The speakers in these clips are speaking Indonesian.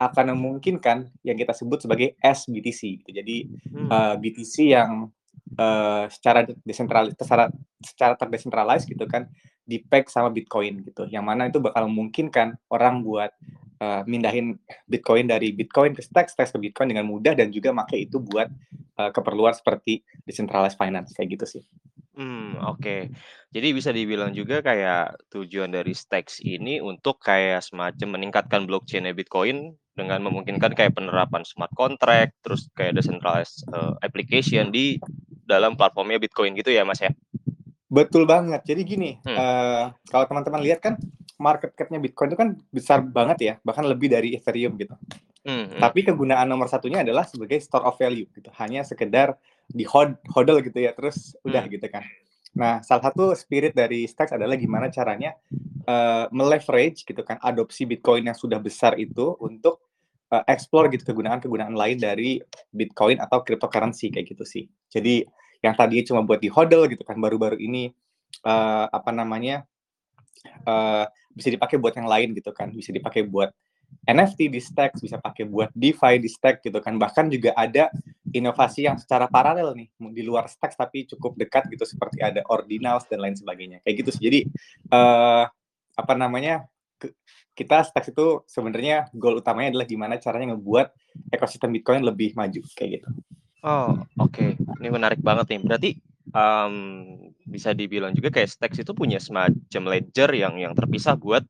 akan memungkinkan yang kita sebut sebagai SBTC. Gitu. Jadi Hmm. uh, BTC yang uh, secara desentralis, secara, secara terdesentralized gitu kan, di-peg sama Bitcoin gitu. Yang mana itu bakal memungkinkan orang buat uh, mindahin Bitcoin dari Bitcoin ke Stacks, Stacks ke Bitcoin dengan mudah dan juga pakai itu buat uh, keperluan seperti decentralized finance kayak gitu sih. Hmm, oke. Jadi bisa dibilang juga kayak tujuan dari Stacks ini untuk kayak semacam meningkatkan blockchain-nya Bitcoin dengan memungkinkan kayak penerapan smart contract, terus kayak decentralized uh, application di dalam platformnya Bitcoin gitu ya, Mas ya? Betul banget. Jadi gini, Hmm. uh, kalau teman-teman lihat kan market cap-nya Bitcoin itu kan besar banget ya, bahkan lebih dari Ethereum gitu. Hmm, hmm. Tapi kegunaan nomor satunya adalah sebagai store of value gitu. Hanya sekedar di hold hodl gitu ya, terus udah Hmm. gitu kan. Nah, salah satu spirit dari Stacks adalah gimana caranya uh, meleverage gitu kan adopsi Bitcoin yang sudah besar itu untuk uh, explore gitu kegunaan-kegunaan lain dari Bitcoin atau cryptocurrency kayak gitu sih. Jadi yang tadinya cuma buat di hodl gitu kan baru-baru ini uh, apa namanya uh, bisa dipakai buat yang lain gitu kan bisa dipakai buat NFT di Stacks bisa pakai buat DeFi di Stacks gitu kan bahkan juga ada inovasi yang secara paralel nih di luar Stacks tapi cukup dekat gitu seperti ada Ordinals dan lain sebagainya kayak gitu sih jadi uh, apa namanya ke, kita Stacks itu sebenarnya goal utamanya adalah gimana caranya ngebuat ekosistem Bitcoin lebih maju kayak gitu. Oh, oke. Ini menarik banget nih. Berarti um, bisa dibilang juga kayak Stacks itu punya semacam ledger yang yang terpisah buat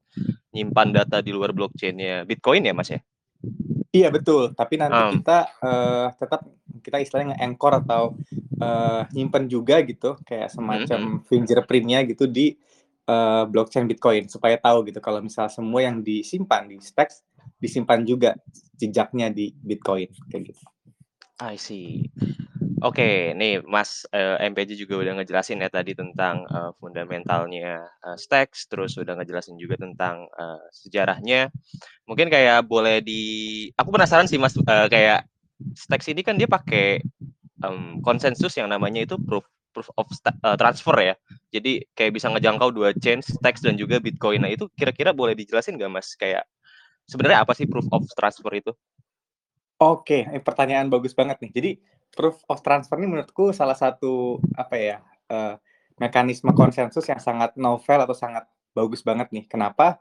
nyimpan data di luar blockchain-nya Bitcoin ya, Mas ya? Iya betul. Tapi nanti Um. kita uh, tetap kita istilahnya nge-anchor atau uh, nyimpen juga gitu, kayak semacam fingerprint-nya gitu di uh, blockchain Bitcoin supaya tahu gitu kalau misal semua yang disimpan di Stacks disimpan juga jejaknya di Bitcoin kayak gitu. I see. Oke, nih Mas uh, MPJ juga udah ngejelasin ya tadi tentang uh, fundamentalnya uh, Stacks, terus udah ngejelasin juga tentang uh, sejarahnya. Mungkin kayak boleh di, aku penasaran sih Mas, uh, kayak Stacks ini kan dia pakai um, konsensus yang namanya itu proof proof of uh, transfer ya. Jadi kayak bisa ngejangkau dua chain Stacks dan juga Bitcoin. Nah itu kira-kira boleh dijelasin nggak Mas? Kayak sebenarnya apa sih proof of transfer itu? Oke, ini pertanyaan bagus banget nih. Jadi proof of transfer ini menurutku salah satu apa ya uh, mekanisme konsensus yang sangat novel atau sangat bagus banget nih. Kenapa?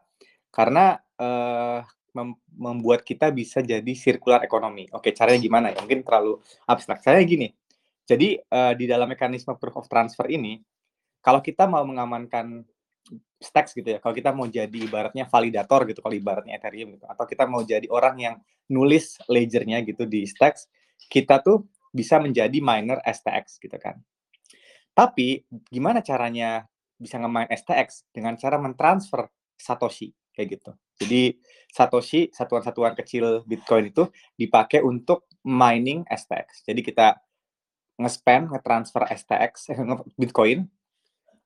Karena uh, mem membuat kita bisa jadi circular ekonomi. Oke, caranya gimana ya? Mungkin terlalu abstrak. Saya gini. Jadi uh, di dalam mekanisme proof of transfer ini, kalau kita mau mengamankan stacks gitu ya. Kalau kita mau jadi ibaratnya validator gitu, kalau ibaratnya Ethereum gitu, atau kita mau jadi orang yang nulis ledgernya gitu di stacks, kita tuh bisa menjadi miner STX gitu kan. Tapi gimana caranya bisa nge-mine STX dengan cara mentransfer Satoshi kayak gitu. Jadi Satoshi satuan-satuan kecil Bitcoin itu dipakai untuk mining STX. Jadi kita nge-spend, nge-transfer STX Bitcoin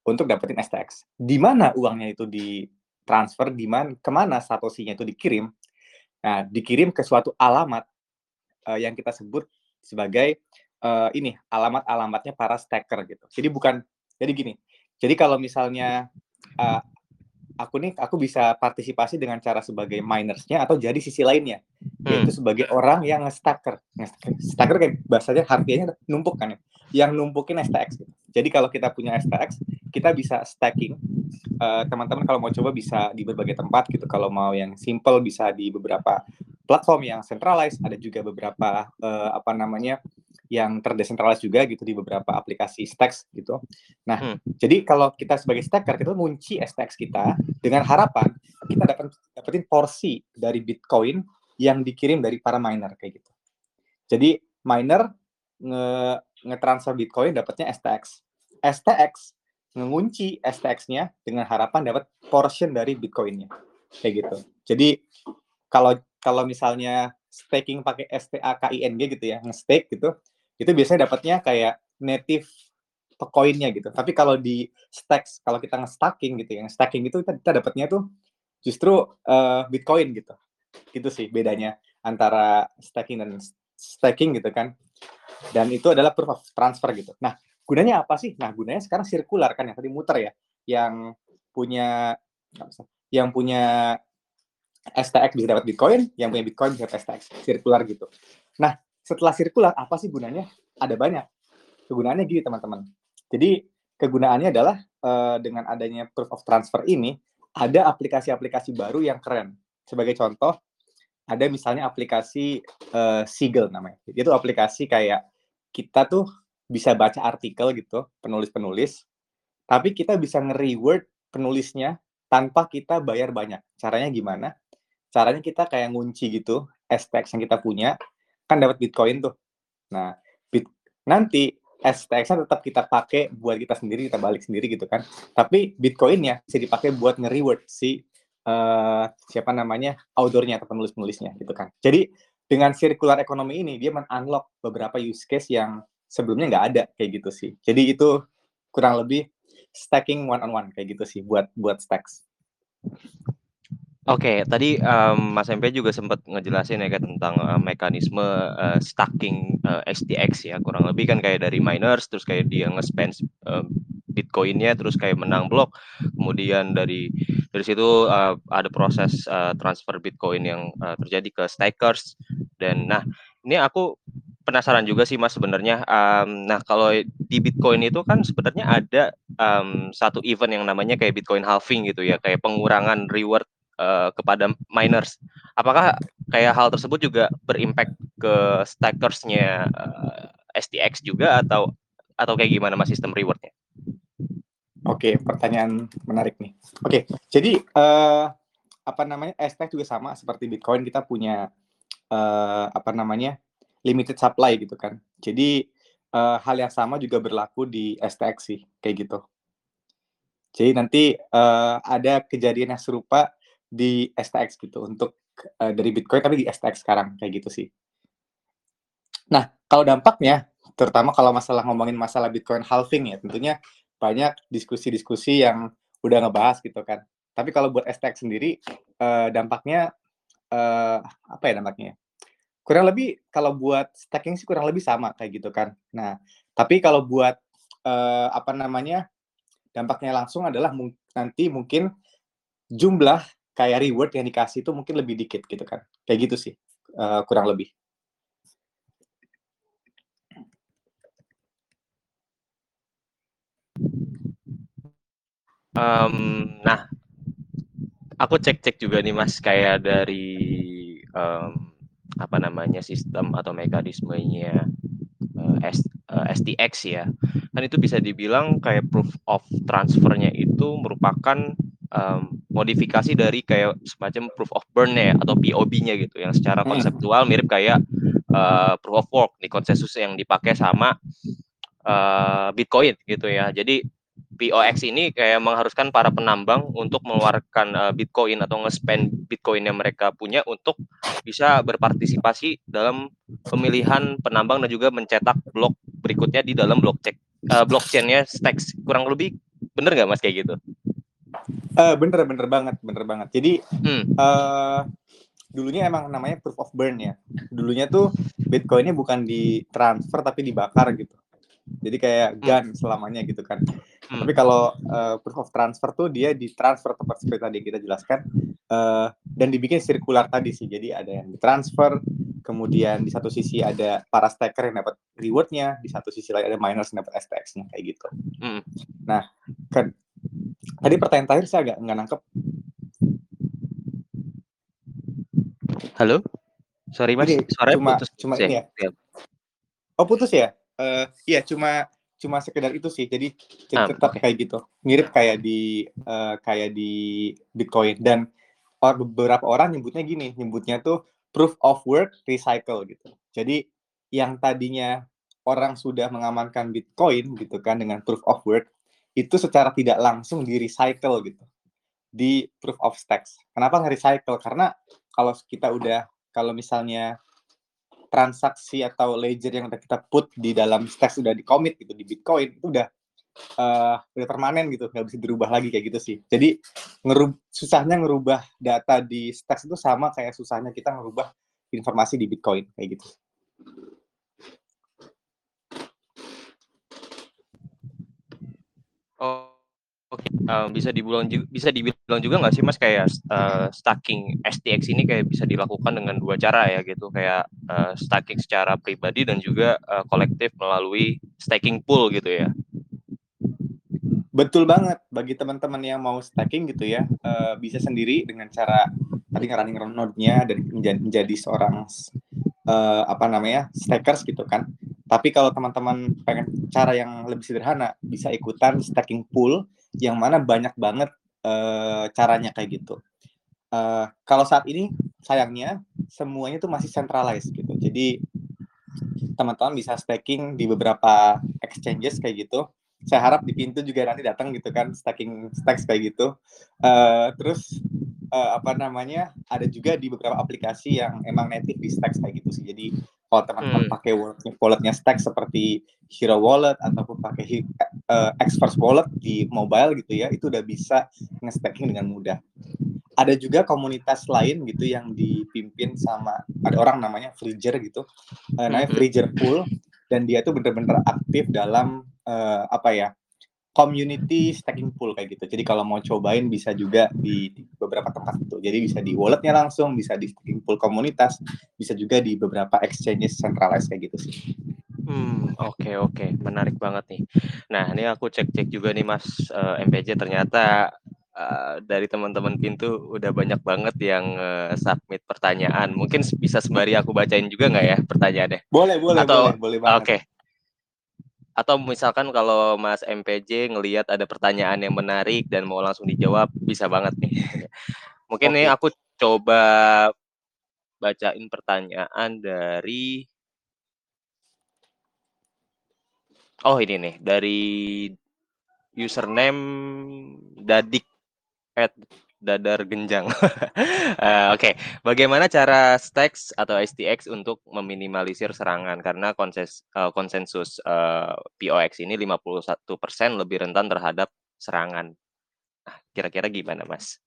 untuk dapetin STX. Di mana uangnya itu ditransfer, di mana ke mana Satoshi-nya itu dikirim. Nah, dikirim ke suatu alamat uh, yang kita sebut sebagai uh, ini alamat-alamatnya para staker gitu. Jadi bukan jadi gini. Jadi kalau misalnya uh, aku nih aku bisa partisipasi dengan cara sebagai minersnya atau jadi sisi lainnya yaitu Hmm. sebagai orang yang nge-stacker. Stacker kayak bahasanya harfiahnya numpuk kan ya. Yang numpukin STX gitu. Jadi kalau kita punya STX, kita bisa stacking. Uh, teman-teman kalau mau coba bisa di berbagai tempat gitu. Kalau mau yang simple bisa di beberapa platform yang centralized, ada juga beberapa uh, apa namanya yang terdesentralized juga gitu di beberapa aplikasi stacks gitu. Nah, Hmm. jadi kalau kita sebagai stacker kita ngunci STX kita dengan harapan kita dapat dapetin porsi dari Bitcoin yang dikirim dari para miner kayak gitu. Jadi miner nge ngetransfer Bitcoin dapatnya STX. STX ngunci STX-nya dengan harapan dapat portion dari Bitcoin-nya. Kayak gitu. Jadi kalau kalau misalnya staking pakai STAKING gitu ya, nge-stake gitu, itu biasanya dapatnya kayak native koinnya gitu. Tapi kalau di stacks, kalau kita nge-staking gitu ya, stacking itu kita, kita dapatnya tuh justru uh, Bitcoin gitu. Gitu sih bedanya antara staking dan staking gitu kan. Dan itu adalah proof of transfer gitu. Nah, gunanya apa sih? Nah, gunanya sekarang sirkular kan yang tadi muter ya, yang punya yang punya STX bisa dapat Bitcoin, yang punya Bitcoin bisa dapat STX, sirkular gitu. Nah, setelah sirkular apa sih gunanya? Ada banyak. Kegunaannya gini teman-teman. Jadi kegunaannya adalah uh, dengan adanya proof of transfer ini ada aplikasi-aplikasi baru yang keren. Sebagai contoh, ada misalnya aplikasi uh, Siegel namanya. Itu aplikasi kayak kita tuh bisa baca artikel gitu, penulis-penulis, tapi kita bisa nge-reword penulisnya tanpa kita bayar banyak. Caranya gimana? Caranya kita kayak ngunci gitu, STX yang kita punya, kan dapat Bitcoin tuh. Nah, bit nanti STX-nya tetap kita pakai buat kita sendiri, kita balik sendiri gitu kan. Tapi Bitcoin-nya bisa dipakai buat nge-reward si uh, siapa namanya authornya atau penulis-penulisnya gitu kan. Jadi dengan circular economy ini dia men-unlock beberapa use case yang sebelumnya nggak ada kayak gitu sih. Jadi itu kurang lebih stacking one on one kayak gitu sih buat buat stacks. Oke, tadi, um, Mas MP juga sempat ngejelasin ya tentang, uh, mekanisme, uh, stacking, uh, STX ya, kurang lebih kan kayak dari miners, terus kayak dia nge-spend, uh, Bitcoin-nya, terus kayak menang blok, kemudian dari dari situ, uh, ada proses, uh, transfer Bitcoin yang, uh, terjadi ke stakers. Dan nah, ini aku penasaran juga sih Mas sebenarnya, um, nah kalau di Bitcoin itu kan sebenarnya ada, um, satu event yang namanya kayak Bitcoin halving gitu ya, kayak pengurangan reward uh, kepada miners. Apakah kayak hal tersebut juga berimpact ke stakersnya uh, eh, STX juga atau atau kayak gimana mas sistem rewardnya? Oke, pertanyaan menarik nih. Oke, jadi uh, apa namanya STX juga sama seperti Bitcoin kita punya uh, apa namanya limited supply gitu kan. Jadi uh, hal yang sama juga berlaku di STX sih kayak gitu. Jadi nanti uh, ada kejadian yang serupa di STX gitu untuk uh, dari Bitcoin tapi di STX sekarang kayak gitu sih. Nah, kalau dampaknya terutama kalau masalah ngomongin masalah Bitcoin halving ya tentunya banyak diskusi-diskusi yang udah ngebahas gitu kan. Tapi kalau buat STX sendiri uh, dampaknya uh, apa ya dampaknya? Kurang lebih kalau buat stacking sih kurang lebih sama kayak gitu kan. Nah, tapi kalau buat uh, apa namanya dampaknya langsung adalah nanti mungkin jumlah kayak reward yang dikasih itu mungkin lebih dikit gitu kan. Kayak gitu sih, uh, kurang lebih. Um, nah, aku cek-cek juga nih Mas, kayak dari, um, apa namanya, sistem atau mekanismenya, uh, uh, STX ya. Kan itu bisa dibilang kayak proof of transfernya itu merupakan um, modifikasi dari kayak semacam proof of burn ya atau POB-nya gitu yang secara hmm. konseptual mirip kayak uh, proof of work di konsensus yang dipakai sama uh, Bitcoin gitu ya. Jadi POX ini kayak mengharuskan para penambang untuk mengeluarkan uh, Bitcoin atau nge-spend Bitcoin yang mereka punya untuk bisa berpartisipasi dalam pemilihan penambang dan juga mencetak blok berikutnya di dalam blockchain uh, blockchainnya Stacks. Kurang lebih bener nggak mas kayak gitu? Uh, bener bener banget bener banget. Jadi hmm. uh, dulunya emang namanya proof of burn ya. Dulunya tuh Bitcoinnya bukan ditransfer tapi dibakar gitu. Jadi kayak hmm. gun selamanya gitu kan. Hmm. Tapi kalau uh, proof of transfer tuh dia ditransfer tepat seperti tadi kita jelaskan uh, dan dibikin sirkular tadi sih. Jadi ada yang ditransfer, kemudian di satu sisi ada para staker yang dapat rewardnya, di satu sisi lain ada miners yang dapat STX-nya kayak gitu. Hmm. Nah, kan Tadi pertanyaan terakhir saya agak nggak nangkep. Halo? Sorry mas, suaranya cuma, putus. Cuma ini ya. ya. Oh putus ya? Uh, iya cuma cuma sekedar itu sih. Jadi, ah, tetap okay. kayak gitu. Mirip kayak di uh, kayak di Bitcoin dan or, beberapa orang nyebutnya gini, nyebutnya tuh proof of work recycle gitu. Jadi yang tadinya orang sudah mengamankan Bitcoin gitu kan dengan proof of work itu secara tidak langsung di recycle gitu di proof of stacks. Kenapa nggak recycle? Karena kalau kita udah kalau misalnya transaksi atau ledger yang udah kita put di dalam stacks udah di commit gitu di Bitcoin itu udah uh, udah permanen gitu nggak bisa dirubah lagi kayak gitu sih. Jadi ngerub susahnya ngerubah data di stacks itu sama kayak susahnya kita ngerubah informasi di Bitcoin kayak gitu. Oh, Oke, eee, bisa dibilang bisa dibilang juga nggak sih Mas kayak, eee, stacking STX ini kayak bisa dilakukan dengan 2 cara ya gitu, kayak, eee, stacking secara pribadi dan juga, eee, kolektif melalui staking pool gitu ya? Betul banget, bagi teman-teman yang mau stacking gitu ya, eee, bisa sendiri dengan cara tadi nge-running node-nya dan menja menjadi seorang eee, apa namanya, stakers gitu kan. Tapi kalau teman-teman pengen cara yang lebih sederhana, bisa ikutan stacking pool yang mana banyak banget, eee, caranya kayak gitu. Eee, kalau saat ini sayangnya semuanya tuh masih centralized gitu. Jadi teman-teman bisa staking di beberapa exchanges kayak gitu. Saya harap di pintu juga nanti datang gitu kan stacking stacks kayak gitu. Eee, terus eee, apa namanya, ada juga di beberapa aplikasi yang emang native di Stacks kayak gitu sih. Jadi kalau teman-teman Mmm. pakai wallet wallet-nya Stacks seperti Hero Wallet ataupun pakai eee, Xverse Wallet di mobile gitu ya, itu udah bisa nge-stacking dengan mudah. Ada juga komunitas lain gitu yang dipimpin sama ada orang namanya Vrieger gitu, eee, namanya Mhm. Vrieger Pool dan dia tuh bener-bener aktif dalam, eee, apa ya, community stacking pool kayak gitu. Jadi kalau mau cobain bisa juga di di beberapa tempat itu. Jadi bisa di wallet-nya langsung, bisa di stacking pool komunitas, bisa juga di beberapa exchanges centralized kayak gitu sih. Mmm, oke oke, menarik banget nih. Nah, ini aku cek-cek juga nih Mas, eee, MPJ ternyata, eee, dari teman-teman pintu udah banyak banget yang nge-submit pertanyaan. Mungkin bisa sembari aku bacain juga nggak ya pertanyaannya? Boleh boleh Atau boleh, boleh banget. oke. Atau misalkan kalau Mas MPJ ngelihat ada pertanyaan yang menarik dan mau langsung dijawab, bisa banget nih. Mungkin nih Oke. aku coba bacain pertanyaan dari Oh ini nih, dari username dadik@dadargenjang. Eee, oke, bagaimana cara Stacks atau STX untuk meminimalisir serangan? Karena konses eee, konsensus, eee, POX ini 51% lebih rentan terhadap serangan. Nah, kira-kira gimana Mas?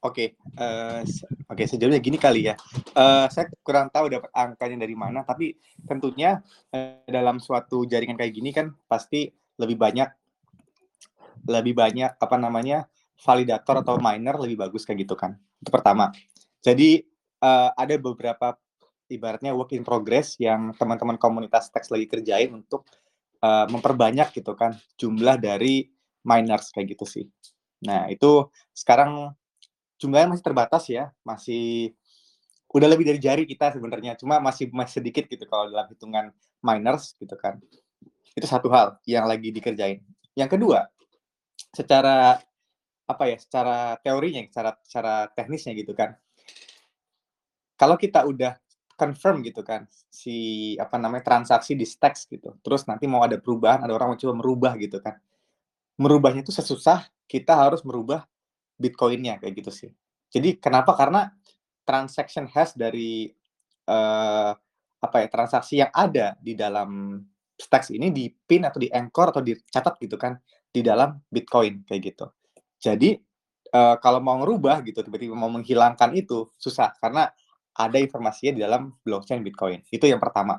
Oke, eee, se oke sejauhnya gini kali ya, eee, saya kurang tahu dapat angkanya dari mana, tapi tentunya, eee, dalam suatu jaringan kayak gini kan pasti lebih banyak lebih banyak, apa namanya, validator atau miner lebih bagus kayak gitu kan, itu pertama. Jadi, eee, ada beberapa ibaratnya work in progress yang teman-teman komunitas Stacks lagi kerjain untuk, eee, memperbanyak gitu kan jumlah dari miners kayak gitu sih. Nah, itu sekarang jumlahnya masih terbatas ya, masih udah lebih dari jari kita sebenarnya, cuma masih masih sedikit gitu kalau dalam hitungan miners gitu kan. Itu satu hal yang lagi dikerjain. Yang kedua, secara apa ya, secara teorinya, secara secara teknisnya gitu kan. Kalau kita udah confirm gitu kan, si apa namanya, transaksi di Stacks gitu, terus nanti mau ada perubahan, ada orang mencoba merubah gitu kan. Merubahnya itu sesusah kita harus merubah Bitcoin-nya kayak gitu sih. Jadi kenapa? Karena transaction hash dari, eee, apa ya, transaksi yang ada di dalam Stacks ini di-pin atau di-anchor atau dicatat gitu kan di dalam Bitcoin kayak gitu. Jadi, eee, kalau mau ngerubah gitu, tiba-tiba mau menghilangkan itu susah karena ada informasinya di dalam blockchain Bitcoin. Itu yang pertama.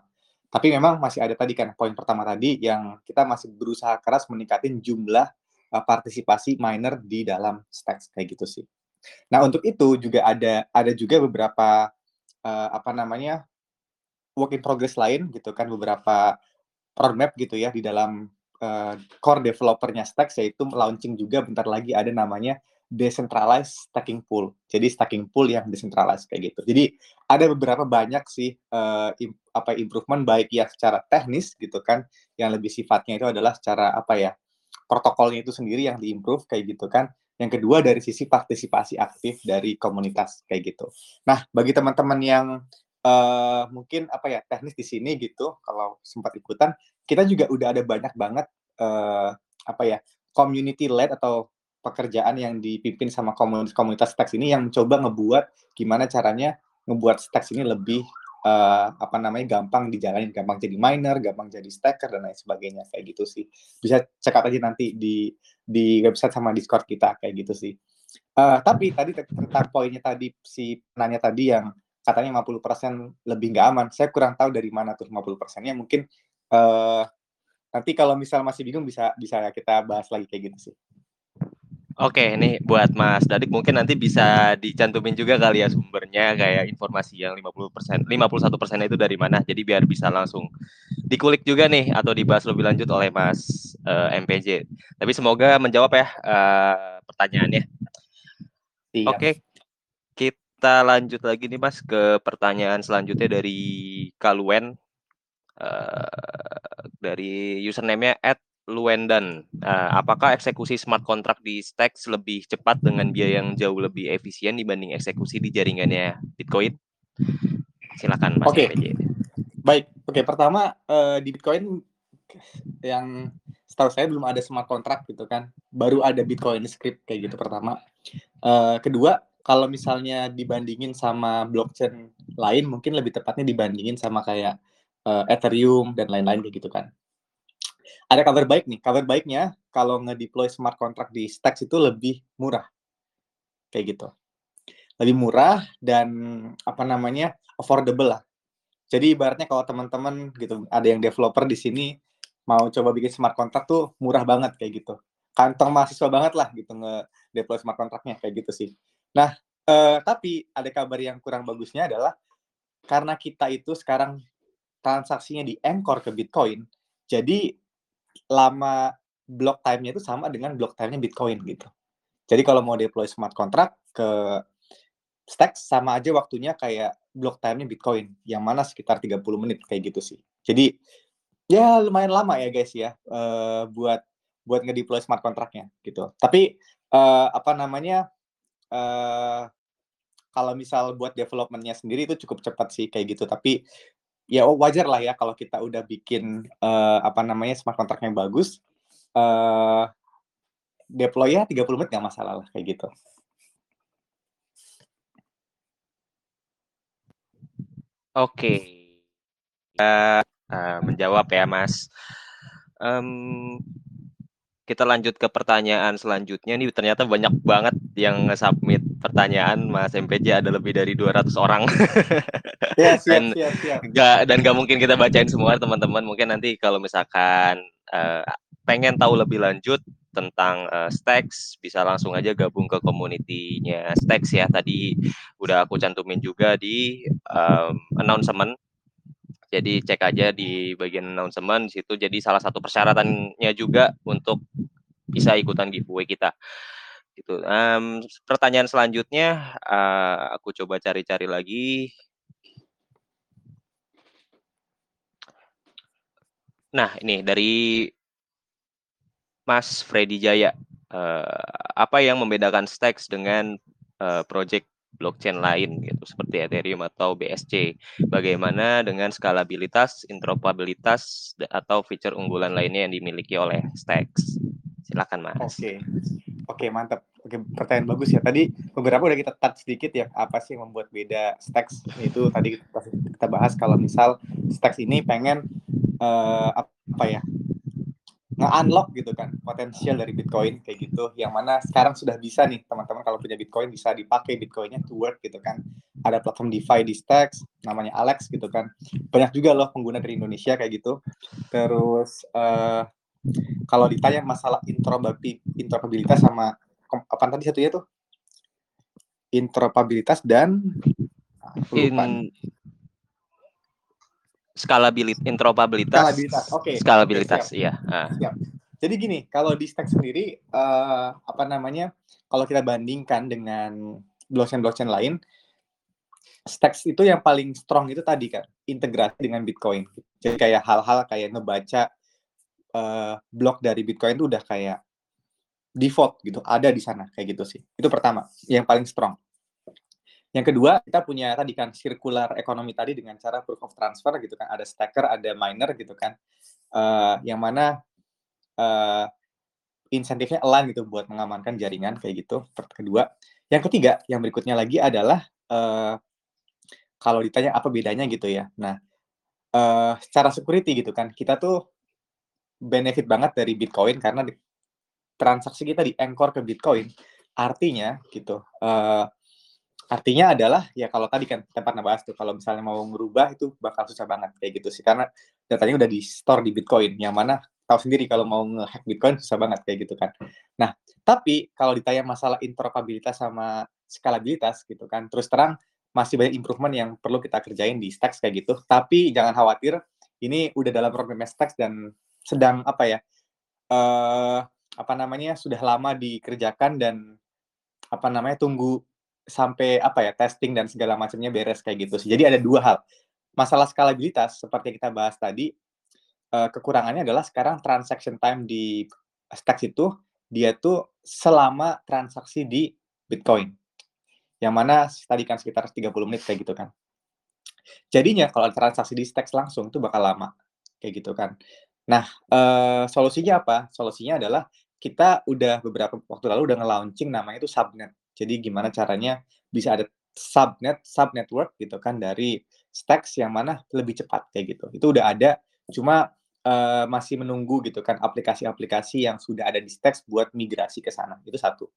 Tapi memang masih ada tadi kan poin pertama tadi yang kita masih berusaha keras meningkatin jumlah, eee, partisipasi miner di dalam Stacks kayak gitu sih. Nah, untuk itu juga ada ada juga beberapa, eee, apa namanya, work in progress lain gitu kan, beberapa roadmap gitu ya di dalam, eee, core developer-nya Stacks, yaitu launching juga bentar lagi ada namanya decentralized stacking pool. Jadi stacking pool yang decentralized kayak gitu. Jadi ada beberapa banyak sih, eee, im apa, improvement baik yang secara teknis gitu kan, yang lebih sifatnya itu adalah secara apa ya, protokolnya itu sendiri yang di-improve kayak gitu kan. Yang kedua dari sisi partisipasi aktif dari komunitas kayak gitu. Nah, bagi teman-teman yang, eee, mungkin apa ya, teknis di sini gitu, kalau sempat ikutan, kita juga udah ada banyak banget, eee, apa ya, community led atau pekerjaan yang dipimpin sama komunitas-komunitas Stacks ini yang mencoba ngebuat gimana caranya ngebuat Stacks ini lebih, eee, apa namanya, gampang dijalanin, gampang jadi miner, gampang jadi staker dan lain sebagainya, kayak gitu sih. Bisa out aja nanti di di website sama Discord kita, kayak gitu sih. Eee, tapi tadi tentang poinnya tadi si penanya tadi yang katanya 50% lebih nggak aman, saya kurang tahu dari mana tuh 50%-nya mungkin, eee, nanti kalau misal masih bingung bisa bisa kita bahas lagi kayak gitu sih. Oke, ini buat Mas Dadik mungkin nanti bisa dicantumin juga kali ya sumbernya kayak informasi yang 50%, 51% itu dari mana. Jadi biar bisa langsung dikulik juga nih atau dibahas lebih lanjut oleh Mas uh, eh, MPJ. Tapi semoga menjawab ya uh, pertanyaannya. Iya. Oke, kita lanjut lagi nih Mas ke pertanyaan selanjutnya dari Kaluen. Uh, dari username-nya at Luendan, uh, apakah eksekusi smart contract di Stacks lebih cepat dengan biaya yang jauh lebih efisien dibanding eksekusi di jaringannya Bitcoin? Silakan Mas. Oke. Okay. Baik. Oke, okay, pertama uh, di Bitcoin yang setahu saya belum ada smart contract gitu kan. Baru ada Bitcoin script kayak gitu pertama. Uh, kedua, kalau misalnya dibandingin sama blockchain lain mungkin lebih tepatnya dibandingin sama kayak uh, Ethereum dan lain-lain kayak gitu kan ada kabar baik nih. Kabar baiknya kalau ngedeploy smart contract di Stacks itu lebih murah. Kayak gitu. Lebih murah dan apa namanya? affordable lah. Jadi ibaratnya kalau teman-teman gitu ada yang developer di sini mau coba bikin smart contract tuh murah banget kayak gitu. Kantong mahasiswa banget lah gitu nge-deploy smart contractnya kayak gitu sih. Nah, eh, tapi ada kabar yang kurang bagusnya adalah karena kita itu sekarang transaksinya di anchor ke Bitcoin, jadi lama block time-nya itu sama dengan block time-nya Bitcoin gitu. Jadi kalau mau deploy smart contract ke Stacks sama aja waktunya kayak block time-nya Bitcoin yang mana sekitar 30 menit kayak gitu sih. Jadi ya lumayan lama ya guys ya uh, buat buat ngedeploy smart contract-nya gitu. Tapi uh, apa namanya uh, kalau misal buat development-nya sendiri itu cukup cepat sih kayak gitu. Tapi ya oh, wajar lah ya kalau kita udah bikin uh, apa namanya smart contract yang bagus uh, deploy ya 30 menit nggak masalah lah kayak gitu. Oke, uh, uh, menjawab ya Mas. Um, kita lanjut ke pertanyaan selanjutnya nih ternyata banyak banget yang nge-submit pertanyaan Mas MPJ ada lebih dari 200 orang. Ya, siap, dan siap, siap. Gak, dan gak mungkin kita bacain semua teman-teman. Mungkin nanti kalau misalkan uh, pengen tahu lebih lanjut tentang uh, Stacks bisa langsung aja gabung ke komunitinya Stacks ya. Tadi udah aku cantumin juga di um, announcement jadi cek aja di bagian announcement di situ. Jadi salah satu persyaratannya juga untuk bisa ikutan giveaway kita. Gitu. Um, pertanyaan selanjutnya uh, aku coba cari-cari lagi. Nah, ini dari Mas Freddy Jaya. Uh, apa yang membedakan Stacks dengan uh, project blockchain lain gitu seperti Ethereum atau BSC. Bagaimana dengan skalabilitas, interoperabilitas atau fitur unggulan lainnya yang dimiliki oleh Stacks? Silakan Mas. Oke. Oke, mantap. Oke, pertanyaan bagus ya. Tadi beberapa udah kita touch sedikit ya, apa sih yang membuat beda Stacks itu tadi kita bahas kalau misal Stacks ini pengen uh, apa ya? Nge-unlock gitu kan potensial dari Bitcoin kayak gitu. Yang mana sekarang sudah bisa nih teman-teman kalau punya Bitcoin bisa dipakai Bitcoinnya to work gitu kan. Ada platform DeFi di Stacks namanya Alex gitu kan. Banyak juga loh pengguna dari Indonesia kayak gitu. Terus uh, kalau ditanya masalah interoperabilitas sama apa tadi satunya tuh? Interoperabilitas dan In, skalabilitas, interoperabilitas. Skalabilitas, oke. Okay. Skalabilitas, okay, iya. Ah. Siap. Jadi gini, kalau di Stack sendiri, uh, apa namanya, kalau kita bandingkan dengan blockchain-blockchain lain, Stacks itu yang paling strong itu tadi kan, integrasi dengan Bitcoin. Jadi kayak hal-hal kayak ngebaca uh, blok dari Bitcoin itu udah kayak default gitu, ada di sana kayak gitu sih. Itu pertama, yang paling strong. Yang kedua, kita punya tadi kan circular ekonomi tadi dengan cara proof of transfer gitu kan, ada staker, ada miner gitu kan, uh, yang mana uh, insentifnya align gitu buat mengamankan jaringan kayak gitu. Kedua, yang ketiga, yang berikutnya lagi adalah uh, kalau ditanya apa bedanya gitu ya. Nah, uh, secara security gitu kan, kita tuh benefit banget dari Bitcoin karena di, transaksi kita di anchor ke Bitcoin. Artinya gitu. Uh, Artinya adalah ya kalau tadi kan pernah bahas tuh kalau misalnya mau merubah itu bakal susah banget kayak gitu sih karena datanya udah di store di Bitcoin yang mana tahu sendiri kalau mau nge-hack Bitcoin susah banget kayak gitu kan. Nah, tapi kalau ditanya masalah interoperabilitas sama skalabilitas gitu kan, terus terang masih banyak improvement yang perlu kita kerjain di Stacks kayak gitu. Tapi jangan khawatir, ini udah dalam roadmap Stacks dan sedang apa ya? Uh, apa namanya sudah lama dikerjakan dan apa namanya tunggu sampai apa ya testing dan segala macamnya beres kayak gitu sih. Jadi ada dua hal. Masalah skalabilitas seperti yang kita bahas tadi, uh, kekurangannya adalah sekarang transaction time di Stacks itu dia tuh selama transaksi di Bitcoin yang mana tadi kan sekitar 30 menit kayak gitu kan. Jadinya kalau transaksi di Stacks langsung itu bakal lama kayak gitu kan. Nah, uh, solusinya apa? Solusinya adalah kita udah beberapa waktu lalu udah nge-launching namanya itu subnet. Jadi gimana caranya bisa ada subnet, sub network gitu kan dari Stacks yang mana lebih cepat kayak gitu. Itu udah ada, cuma uh, masih menunggu gitu kan aplikasi-aplikasi yang sudah ada di Stacks buat migrasi ke sana. Itu satu.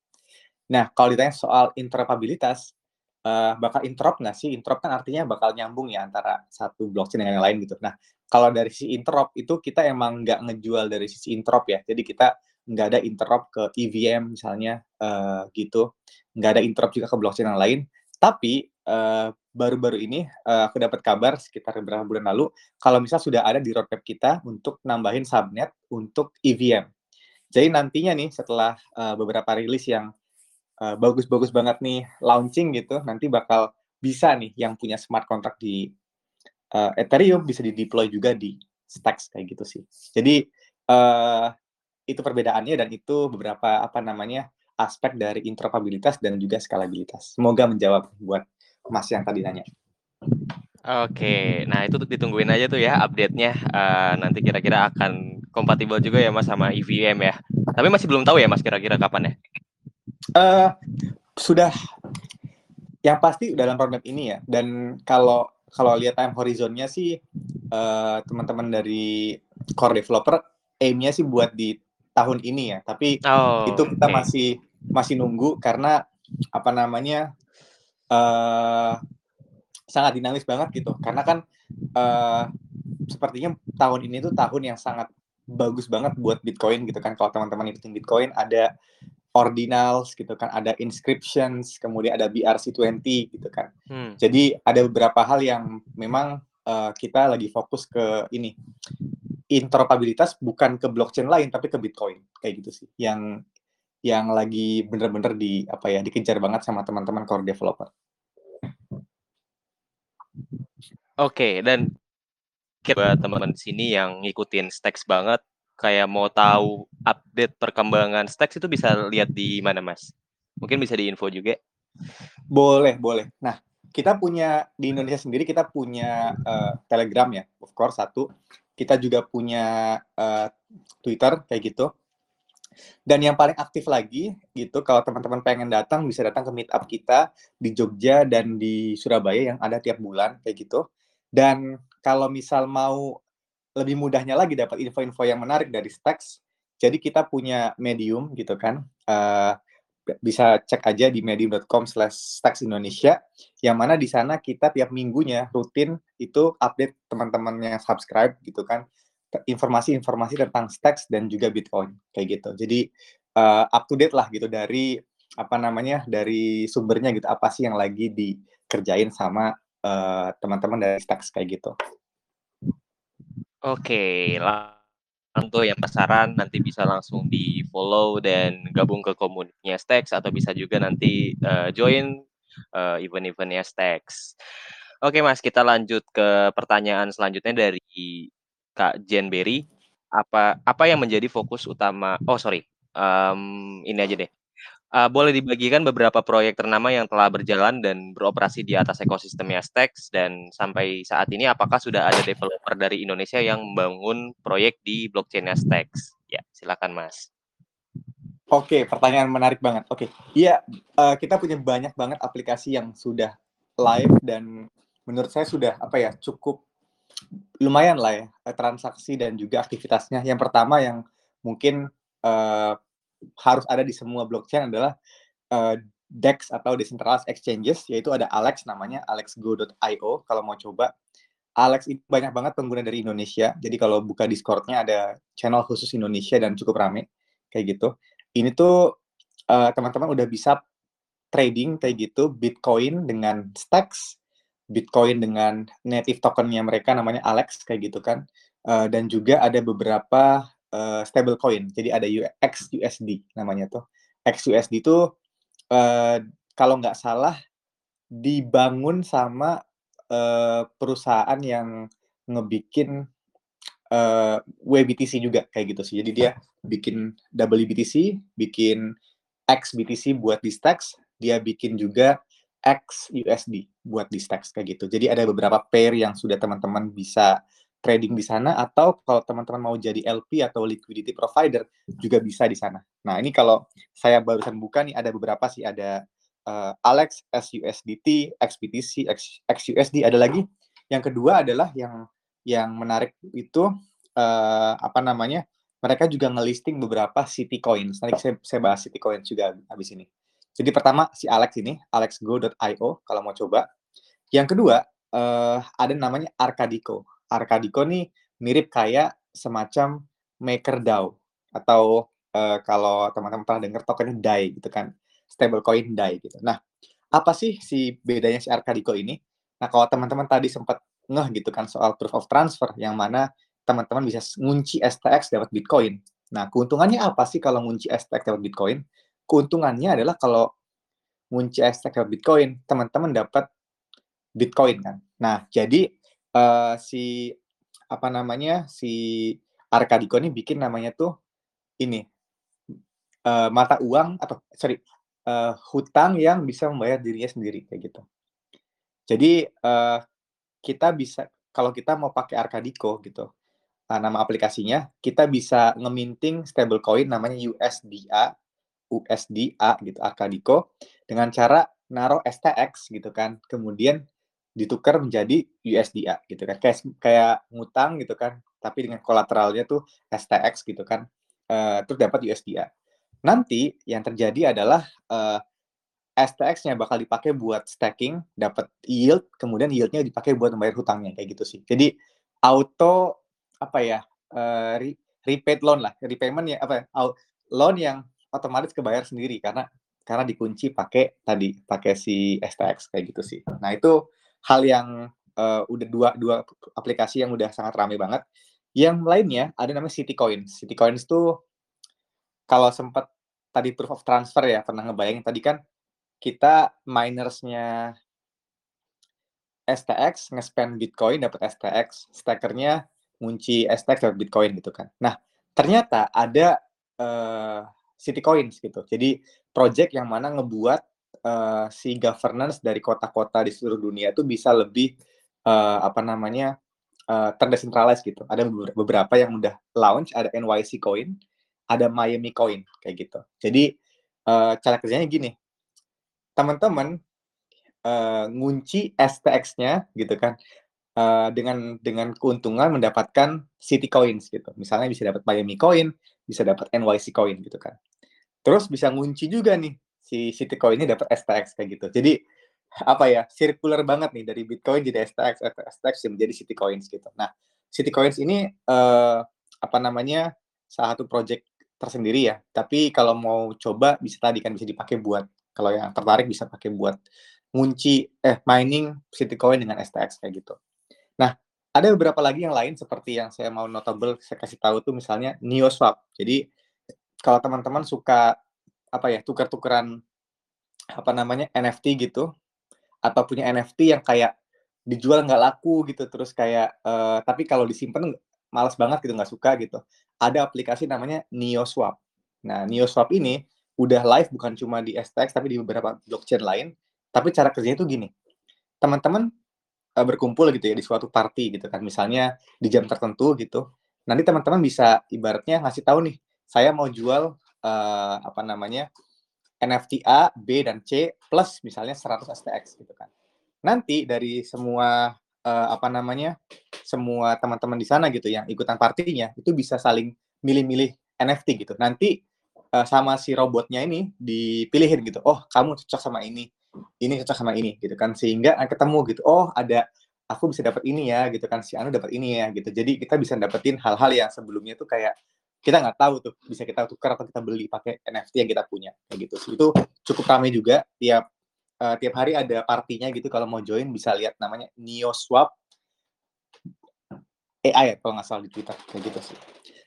Nah, kalau ditanya soal interoperabilitas, uh, bakal interop nggak sih? Interop kan artinya bakal nyambung ya antara satu blockchain dengan yang lain gitu. Nah, kalau dari sisi interop itu kita emang nggak ngejual dari sisi interop ya. Jadi kita nggak ada interop ke EVM misalnya uh, gitu. Nggak ada interop juga ke blockchain yang lain. Tapi baru baru-baru ini uh, aku dapat kabar sekitar beberapa bulan lalu kalau misal sudah ada di roadmap kita untuk nambahin subnet untuk EVM. Jadi nantinya nih setelah uh, beberapa rilis yang bagus bagus-bagus banget nih launching gitu, nanti bakal bisa nih yang punya smart contract di uh, Ethereum bisa di-deploy juga di Stacks kayak gitu sih. Jadi uh, itu perbedaannya dan itu beberapa apa namanya aspek dari interoperabilitas dan juga skalabilitas. Semoga menjawab buat Mas yang tadi nanya. Oke, nah itu ditungguin aja tuh ya update-nya. Uh, nanti kira-kira akan kompatibel juga ya Mas sama EVM ya. Tapi masih belum tahu ya Mas kira-kira kapan ya? Uh, sudah yang pasti dalam roadmap ini ya. Dan kalau kalau lihat time horizonnya sih uh, teman-teman dari core developer aimnya sih buat di tahun ini ya. Tapi oh, itu kita okay. masih masih nunggu karena apa namanya uh, sangat dinamis banget gitu. Karena kan uh, sepertinya tahun ini tuh tahun yang sangat bagus banget buat Bitcoin gitu kan. Kalau teman-teman ikutin Bitcoin ada ordinals gitu kan, ada inscriptions, kemudian ada BRC20 gitu kan. Hmm. Jadi ada beberapa hal yang memang uh, kita lagi fokus ke ini interoperabilitas bukan ke blockchain lain tapi ke Bitcoin kayak gitu sih. Yang yang lagi bener-bener di apa ya dikejar banget sama teman-teman core developer. Oke, okay, dan buat teman-teman di sini yang ngikutin Stacks banget, kayak mau tahu update perkembangan Stacks itu bisa lihat di mana, Mas? Mungkin bisa diinfo juga? Boleh, boleh. Nah, kita punya di Indonesia sendiri kita punya uh, Telegram ya, of course satu. Kita juga punya uh, Twitter kayak gitu. Dan yang paling aktif lagi gitu, kalau teman-teman pengen datang bisa datang ke meetup kita di Jogja dan di Surabaya yang ada tiap bulan kayak gitu. Dan kalau misal mau lebih mudahnya lagi dapat info-info yang menarik dari Stacks. Jadi kita punya Medium gitu kan. Uh, bisa cek aja di medium.com slash Indonesia yang mana di sana kita tiap minggunya rutin itu update teman-teman yang subscribe gitu kan informasi-informasi tentang stacks dan juga Bitcoin kayak gitu jadi uh, up to date lah gitu dari apa namanya dari sumbernya gitu apa sih yang lagi dikerjain sama uh, teman-teman dari stacks kayak gitu Oke, langsung yang penasaran nanti bisa langsung di-follow dan gabung ke komunitasnya Stacks atau bisa juga nanti uh, join uh, event-eventnya Stacks. Oke Mas, kita lanjut ke pertanyaan selanjutnya dari Kak Jen Berry. Apa apa yang menjadi fokus utama? Oh sorry, um, ini aja deh. Uh, boleh dibagikan beberapa proyek ternama yang telah berjalan dan beroperasi di atas ekosistemnya Stacks dan sampai saat ini apakah sudah ada developer dari Indonesia yang membangun proyek di blockchainnya Stacks? Ya, silakan Mas. Oke, pertanyaan menarik banget. Oke, iya uh, kita punya banyak banget aplikasi yang sudah live dan menurut saya sudah apa ya cukup lumayan lah ya transaksi dan juga aktivitasnya. Yang pertama yang mungkin uh, harus ada di semua blockchain adalah uh, DEX atau decentralized exchanges yaitu ada Alex namanya alexgo.io kalau mau coba Alex itu banyak banget pengguna dari Indonesia. Jadi kalau buka Discord-nya ada channel khusus Indonesia dan cukup rame kayak gitu. Ini tuh uh, teman-teman udah bisa trading kayak gitu Bitcoin dengan Stacks, Bitcoin dengan native tokennya mereka namanya Alex kayak gitu kan. Uh, dan juga ada beberapa uh, stable coin. Jadi ada XUSD namanya tuh. XUSD itu uh, kalau nggak salah dibangun sama uh, perusahaan yang ngebikin uh, WBTC juga kayak gitu sih. Jadi dia bikin WBTC, bikin XBTC buat di Stacks, dia bikin juga XUSD buat di Stacks kayak gitu. Jadi ada beberapa pair yang sudah teman-teman bisa trading di sana atau kalau teman-teman mau jadi LP atau liquidity provider juga bisa di sana. Nah, ini kalau saya barusan buka nih ada beberapa sih ada uh, Alex, SUSDT, XBTC, X, XUSD ada lagi. Yang kedua adalah yang yang menarik itu uh, apa namanya? Mereka juga ngelisting beberapa city coins. Nanti saya, saya bahas city coins juga habis ini. Jadi pertama si Alex ini, alexgo.io kalau mau coba. Yang kedua, uh, ada namanya Arcadico. Arcadico nih mirip kayak semacam MakerDAO atau uh, kalau teman-teman pernah dengar tokennya DAI gitu kan, stablecoin DAI gitu. Nah, apa sih si bedanya si Arcadico ini? Nah, kalau teman-teman tadi sempat ngeh gitu kan soal proof of transfer yang mana teman-teman bisa ngunci STX dapat Bitcoin. Nah, keuntungannya apa sih kalau ngunci STX dapat Bitcoin? Keuntungannya adalah kalau ngunci STX dapat Bitcoin, teman-teman dapat Bitcoin kan. Nah, jadi uh, si apa namanya si Arkadiko ini bikin namanya tuh ini uh, mata uang atau sorry uh, hutang yang bisa membayar dirinya sendiri kayak gitu. Jadi uh, kita bisa kalau kita mau pakai Arkadiko gitu, uh, nama aplikasinya kita bisa ngeminting stablecoin namanya USDA, USDA gitu Arkadiko dengan cara naruh STX gitu kan, kemudian ditukar menjadi USDA gitu kan. Kayak kayak ngutang gitu kan tapi dengan kolateralnya tuh STX gitu kan uh, terus dapat USDA nanti yang terjadi adalah uh, eh, STX-nya bakal dipakai buat staking dapat yield kemudian yieldnya dipakai buat membayar hutangnya kayak gitu sih. Jadi auto apa ya uh, re repaid loan lah repayment ya apa ya, loan yang otomatis kebayar sendiri karena karena dikunci pakai tadi pakai si STX kayak gitu sih. Nah itu hal yang uh, udah dua dua aplikasi yang udah sangat ramai banget. Yang lainnya ada namanya City Coins. City Coins tuh kalau sempat tadi proof of transfer ya pernah ngebayangin tadi kan kita minersnya STX nge-spend Bitcoin dapat STX, stackernya ngunci STX dapat Bitcoin gitu kan. Nah, ternyata ada uh, City Coins gitu. Jadi project yang mana ngebuat uh, si governance dari kota-kota di seluruh dunia itu bisa lebih uh, apa namanya uh, gitu. Ada beberapa yang udah launch, ada NYC Coin, ada Miami Coin kayak gitu. Jadi uh, cara kerjanya gini, teman-teman uh, ngunci STX-nya gitu kan. Uh, dengan dengan keuntungan mendapatkan City Coins gitu. Misalnya bisa dapat Miami Coin, bisa dapat NYC Coin gitu kan. Terus bisa ngunci juga nih si Citicoin ini dapat STX kayak gitu. Jadi apa ya circular banget nih dari Bitcoin jadi STX, STX menjadi Citicoins gitu. Nah, Citicoins ini uh, apa namanya salah satu project tersendiri ya. Tapi kalau mau coba bisa tadi kan bisa dipakai buat kalau yang tertarik bisa pakai buat ngunci eh mining Citicoin dengan STX kayak gitu. Nah, ada beberapa lagi yang lain seperti yang saya mau notable saya kasih tahu tuh misalnya NeoSwap. Jadi kalau teman-teman suka apa ya tukar-tukeran apa namanya NFT gitu atau punya NFT yang kayak dijual nggak laku gitu terus kayak uh, tapi kalau disimpan malas banget gitu nggak suka gitu ada aplikasi namanya NeoSwap. Nah NeoSwap ini udah live bukan cuma di STX tapi di beberapa blockchain lain tapi cara kerjanya itu gini. Teman-teman uh, berkumpul gitu ya di suatu party gitu kan misalnya di jam tertentu gitu nanti teman-teman bisa ibaratnya ngasih tahu nih saya mau jual uh, apa namanya NFT A, B dan C plus misalnya 100 STX gitu kan. Nanti dari semua uh, apa namanya semua teman-teman di sana gitu yang ikutan partinya itu bisa saling milih-milih NFT gitu. Nanti uh, sama si robotnya ini dipilihin gitu. Oh, kamu cocok sama ini. Ini cocok sama ini gitu kan sehingga ketemu gitu. Oh, ada aku bisa dapat ini ya gitu kan si Anu dapat ini ya gitu jadi kita bisa dapetin hal-hal yang sebelumnya tuh kayak kita nggak tahu tuh bisa kita tukar atau kita beli pakai NFT yang kita punya kayak gitu. Sih itu cukup ramai juga tiap uh, tiap hari ada partinya gitu kalau mau join bisa lihat namanya NeoSwap AI ya kalau nggak salah di Twitter kayak gitu sih.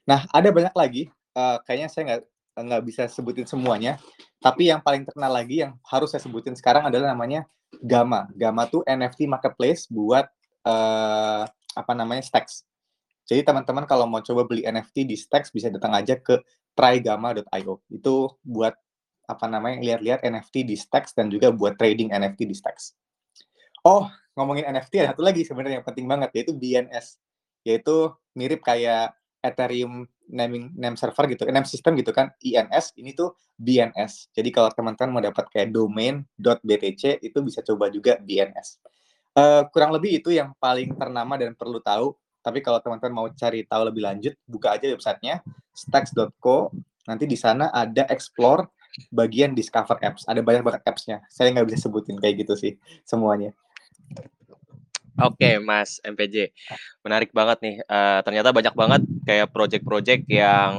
Nah ada banyak lagi uh, kayaknya saya nggak nggak bisa sebutin semuanya tapi yang paling terkenal lagi yang harus saya sebutin sekarang adalah namanya Gamma. Gamma tuh NFT marketplace buat uh, apa namanya Stacks jadi teman-teman kalau mau coba beli NFT di Stacks bisa datang aja ke trygama.io. Itu buat apa namanya lihat-lihat NFT di Stacks dan juga buat trading NFT di Stacks. Oh, ngomongin NFT ada satu lagi sebenarnya yang penting banget yaitu BNS. Yaitu mirip kayak Ethereum naming name server gitu, name system gitu kan, INS, ini tuh BNS. Jadi kalau teman-teman mau dapat kayak domain.btc itu bisa coba juga BNS. Uh, eh, kurang lebih itu yang paling ternama dan perlu tahu tapi kalau teman-teman mau cari tahu lebih lanjut, buka aja websitenya stacks.co. Nanti di sana ada explore bagian discover apps. Ada banyak banget appsnya. Saya nggak bisa sebutin kayak gitu sih semuanya. Oke, Mas MPJ, menarik banget nih. Uh, ternyata banyak banget kayak project-project yang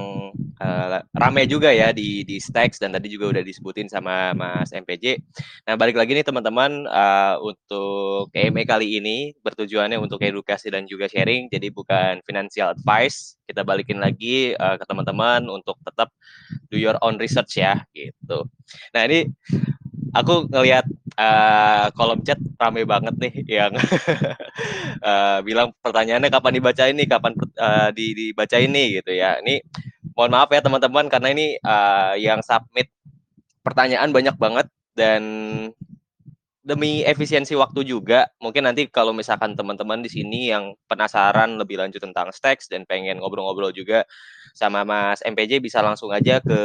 uh, rame juga ya di di Stacks dan tadi juga udah disebutin sama Mas MPJ. Nah, balik lagi nih teman-teman uh, untuk KME kali ini bertujuannya untuk edukasi dan juga sharing, jadi bukan financial advice. Kita balikin lagi uh, ke teman-teman untuk tetap do your own research ya, gitu. Nah, ini aku ngelihat uh, kolom chat rame banget nih yang uh, bilang pertanyaannya kapan dibaca ini, kapan uh, di, dibaca ini gitu ya. Ini mohon maaf ya teman-teman karena ini uh, yang submit pertanyaan banyak banget dan demi efisiensi waktu juga mungkin nanti kalau misalkan teman-teman di sini yang penasaran lebih lanjut tentang Stacks dan pengen ngobrol-ngobrol juga sama Mas MPJ bisa langsung aja ke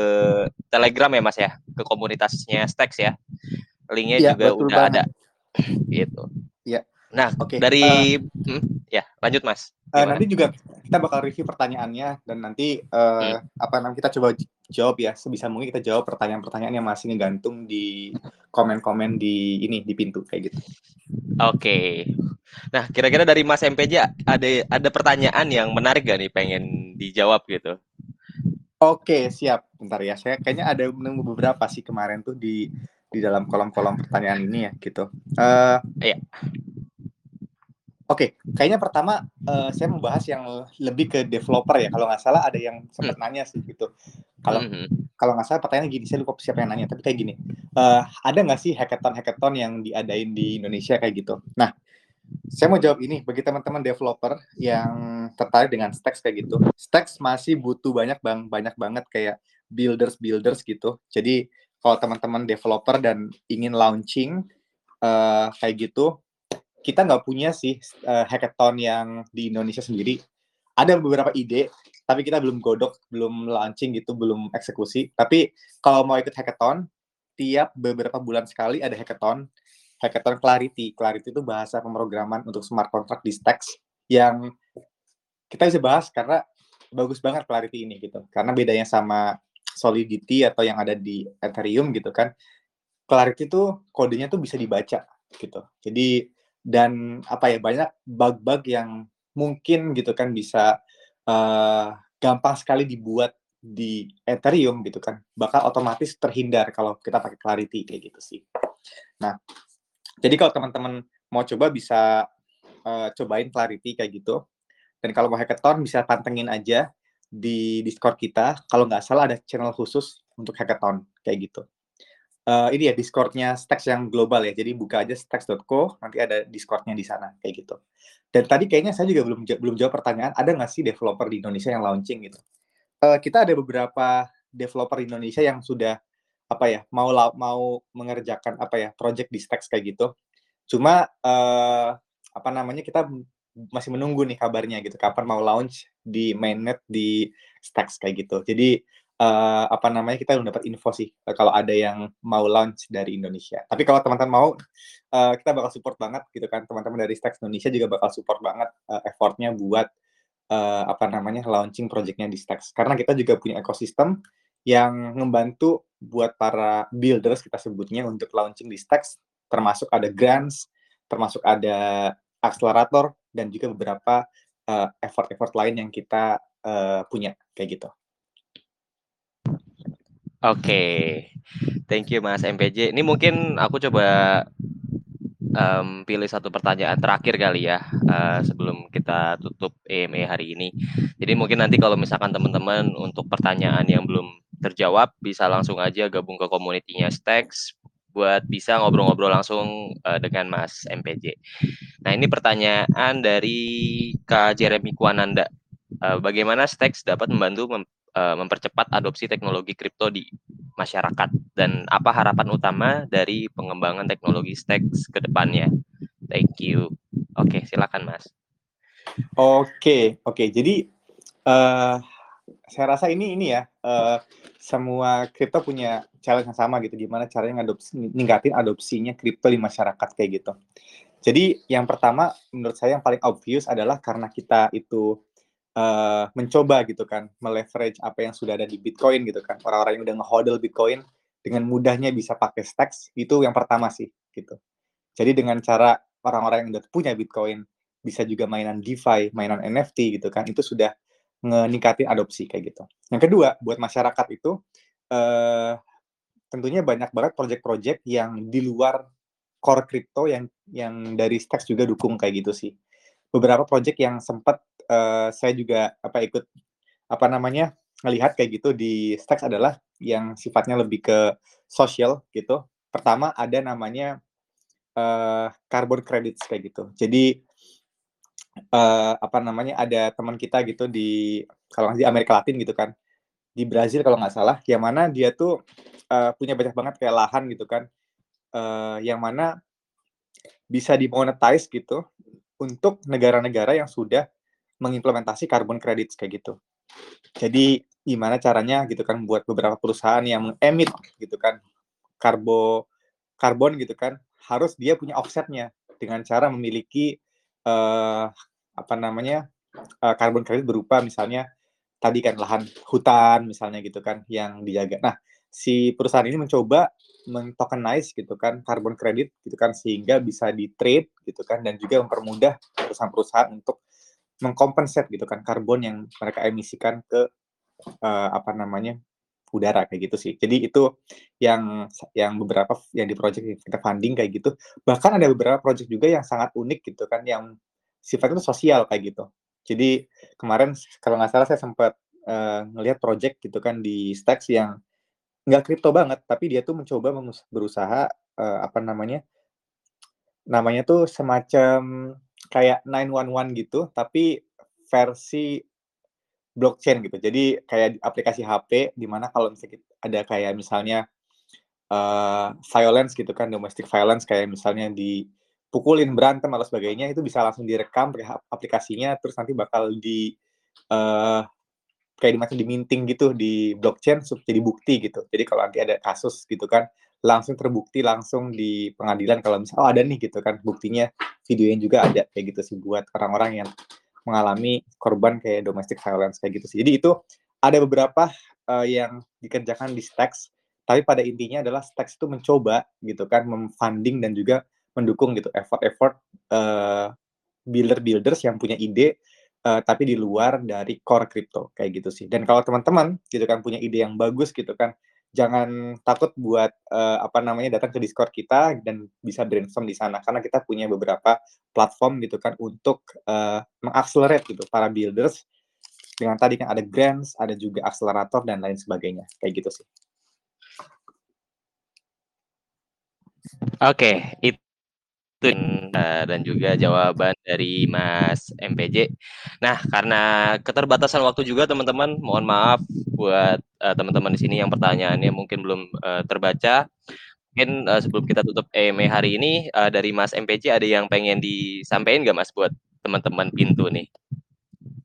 Telegram ya Mas ya ke komunitasnya Stacks ya. Linknya ya, juga udah banget. ada. Gitu. Ya nah okay. dari uh, hmm, ya lanjut Mas uh, nanti juga kita bakal review pertanyaannya dan nanti uh, hmm. apa namanya kita coba jawab ya sebisa mungkin kita jawab pertanyaan-pertanyaan yang masih ngegantung di komen-komen di ini di pintu kayak gitu. Oke. Okay. Nah, kira-kira dari Mas MPJ ada ada pertanyaan yang menarik gak nih pengen dijawab gitu? Oke, siap. Bentar ya. Saya kayaknya ada nemu beberapa sih kemarin tuh di di dalam kolom-kolom pertanyaan ini ya gitu. Uh, iya. Oke, okay, kayaknya pertama uh, saya membahas yang lebih ke developer ya. Kalau nggak salah ada yang sempat hmm. nanya sih gitu. Kalau hmm. kalau nggak salah pertanyaan gini, saya lupa siapa yang nanya. Tapi kayak gini, uh, ada nggak sih hackathon hackathon yang diadain di Indonesia kayak gitu? Nah, saya mau jawab ini bagi teman-teman developer yang tertarik dengan Stacks kayak gitu. Stacks masih butuh banyak bang, banyak banget kayak builders builders gitu. Jadi kalau teman-teman developer dan ingin launching uh, kayak gitu kita nggak punya sih uh, hackathon yang di Indonesia sendiri. Ada beberapa ide, tapi kita belum godok, belum launching gitu, belum eksekusi. Tapi kalau mau ikut hackathon, tiap beberapa bulan sekali ada hackathon. Hackathon Clarity. Clarity itu bahasa pemrograman untuk smart contract di Stacks yang kita bisa bahas karena bagus banget Clarity ini gitu. Karena bedanya sama Solidity atau yang ada di Ethereum gitu kan. Clarity itu kodenya tuh bisa dibaca gitu. Jadi dan apa ya banyak bug-bug yang mungkin gitu kan bisa uh, gampang sekali dibuat di Ethereum gitu kan bakal otomatis terhindar kalau kita pakai Clarity kayak gitu sih. Nah, jadi kalau teman-teman mau coba bisa uh, cobain Clarity kayak gitu. Dan kalau mau hackathon bisa pantengin aja di Discord kita. Kalau nggak salah ada channel khusus untuk hackathon kayak gitu uh, ini ya Discordnya Stacks yang global ya. Jadi buka aja stacks.co, nanti ada Discordnya di sana kayak gitu. Dan tadi kayaknya saya juga belum belum jawab pertanyaan, ada nggak sih developer di Indonesia yang launching gitu? Uh, kita ada beberapa developer di Indonesia yang sudah apa ya mau mau mengerjakan apa ya project di Stacks kayak gitu. Cuma uh, apa namanya kita masih menunggu nih kabarnya gitu kapan mau launch di mainnet di Stacks kayak gitu. Jadi uh, apa namanya kita belum dapat info sih uh, kalau ada yang mau launch dari Indonesia. Tapi kalau teman-teman mau, uh, kita bakal support banget gitu kan. Teman-teman dari Stacks Indonesia juga bakal support banget uh, effortnya buat uh, apa namanya launching projectnya di Stacks. Karena kita juga punya ekosistem yang membantu buat para builders kita sebutnya untuk launching di Stacks, termasuk ada grants, termasuk ada akselerator dan juga beberapa uh, effort-effort lain yang kita uh, punya kayak gitu. Oke, okay. thank you Mas MPJ. Ini mungkin aku coba um, pilih satu pertanyaan terakhir kali ya uh, sebelum kita tutup EME hari ini. Jadi mungkin nanti kalau misalkan teman-teman untuk pertanyaan yang belum terjawab bisa langsung aja gabung ke komunitinya Stacks buat bisa ngobrol-ngobrol langsung uh, dengan Mas MPJ. Nah ini pertanyaan dari Kak Jeremy Kwananda. Uh, bagaimana Stacks dapat membantu mem uh, mempercepat adopsi teknologi kripto di masyarakat dan apa harapan utama dari pengembangan teknologi Stacks ke depannya? Thank you. Oke, okay, silakan Mas. Oke, okay, oke. Okay. Jadi uh, saya rasa ini ini ya uh, semua kripto punya challenge yang sama gitu gimana caranya ngadopsi ningkatin adopsinya kripto di masyarakat kayak gitu. Jadi yang pertama menurut saya yang paling obvious adalah karena kita itu uh, mencoba gitu kan meleverage apa yang sudah ada di Bitcoin gitu kan. Orang-orang yang udah ngehodl Bitcoin dengan mudahnya bisa pakai stacks itu yang pertama sih gitu. Jadi dengan cara orang-orang yang udah punya Bitcoin bisa juga mainan DeFi mainan NFT gitu kan itu sudah meningkatin adopsi kayak gitu. Yang kedua buat masyarakat itu uh, tentunya banyak banget project-project yang di luar core crypto yang yang dari stacks juga dukung kayak gitu sih. Beberapa project yang sempat uh, saya juga apa ikut apa namanya melihat kayak gitu di Stacks adalah yang sifatnya lebih ke sosial gitu. Pertama ada namanya uh, carbon credits kayak gitu. Jadi uh, apa namanya ada teman kita gitu di kalau di Amerika Latin gitu kan di Brazil kalau nggak salah yang mana dia tuh uh, punya banyak banget kayak lahan gitu kan uh, yang mana bisa dimonetize gitu untuk negara-negara yang sudah mengimplementasi carbon credits kayak gitu. Jadi gimana caranya gitu kan buat beberapa perusahaan yang mengemit gitu kan karbo karbon gitu kan harus dia punya offsetnya dengan cara memiliki uh, apa namanya uh, carbon credit berupa misalnya tadi kan lahan hutan misalnya gitu kan yang dijaga. Nah si perusahaan ini mencoba mentokenize gitu kan carbon credit gitu kan sehingga bisa di trade gitu kan dan juga mempermudah perusahaan-perusahaan untuk mengkompensat gitu kan karbon yang mereka emisikan ke uh, apa namanya udara kayak gitu sih. Jadi itu yang yang beberapa yang di project yang kita funding kayak gitu. Bahkan ada beberapa project juga yang sangat unik gitu kan yang sifatnya sosial kayak gitu. Jadi kemarin kalau nggak salah saya sempat uh, ngelihat project gitu kan di Stacks yang nggak kripto banget, tapi dia tuh mencoba berusaha uh, apa namanya namanya tuh semacam kayak 911 gitu, tapi versi blockchain gitu. Jadi kayak aplikasi HP di mana kalau misalnya ada kayak misalnya uh, violence gitu kan, domestic violence kayak misalnya dipukulin, berantem atau sebagainya itu bisa langsung direkam pakai aplikasinya terus nanti bakal di uh, kayak dimacam diminting gitu di blockchain jadi bukti gitu. Jadi kalau nanti ada kasus gitu kan, langsung terbukti langsung di pengadilan kalau misalnya oh ada nih gitu kan buktinya videonya juga ada kayak gitu sih buat orang-orang yang mengalami korban kayak domestic violence kayak gitu sih. Jadi itu ada beberapa uh, yang dikerjakan di Stacks, tapi pada intinya adalah Stacks itu mencoba gitu kan memfunding dan juga mendukung gitu effort-effort uh, builder-builders yang punya ide uh, tapi di luar dari core crypto kayak gitu sih. Dan kalau teman-teman gitu kan punya ide yang bagus gitu kan jangan takut buat uh, apa namanya datang ke Discord kita dan bisa brainstorm di sana karena kita punya beberapa platform gitu kan untuk uh, mengakselerate gitu para builders dengan tadi kan ada grants, ada juga akselerator dan lain sebagainya kayak gitu sih. Oke, okay, itu uh, dan juga jawaban dari Mas MPJ. Nah, karena keterbatasan waktu juga teman-teman, mohon maaf buat uh, teman-teman di sini yang pertanyaannya mungkin belum uh, terbaca. Mungkin uh, sebelum kita tutup EME hari ini uh, dari Mas MPJ ada yang pengen disampaikan nggak Mas buat teman-teman pintu nih?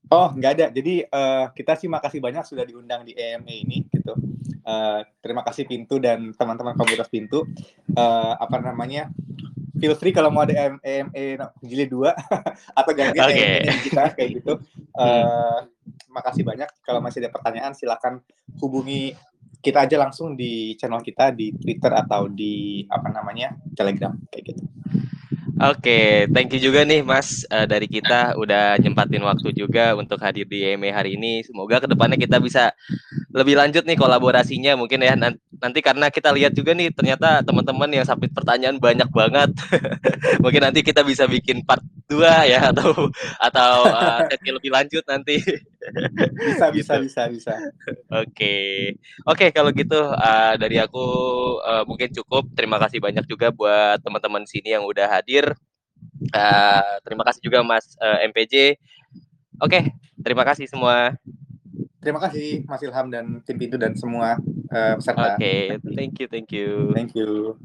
Oh, nggak ada. Jadi uh, kita sih makasih banyak sudah diundang di EME ini gitu. Uh, terima kasih Pintu dan teman-teman komunitas Pintu. Uh, apa namanya? Feel free kalau mau ada EME jilid 2 atau ganti okay. Kita kayak gitu. Uh, makasih banyak. Kalau masih ada pertanyaan silakan hubungi kita aja langsung di channel kita di Twitter atau di apa namanya Telegram kayak gitu. Oke, thank you juga nih Mas, eee, dari kita udah nyempatin waktu juga untuk hadir di EME hari ini. Semoga ke depannya kita bisa lebih lanjut nih kolaborasinya mungkin ya nan nanti karena kita lihat juga nih ternyata teman-teman yang submit pertanyaan banyak banget. Mungkin nanti kita bisa bikin part 2 ya atau atau, sesi lebih lanjut nanti. Bisa bisa Gitu. bisa bisa. Oke. Oke kalau gitu, eee, dari aku, eee, mungkin cukup. Terima kasih banyak juga buat teman-teman sini yang udah hadir. Eee, terima kasih juga Mas, eee, MPJ. Oke, terima kasih semua. Terima kasih Mas Ilham dan tim pintu dan semua uh, peserta. Oke, okay. thank you, thank you. Thank you.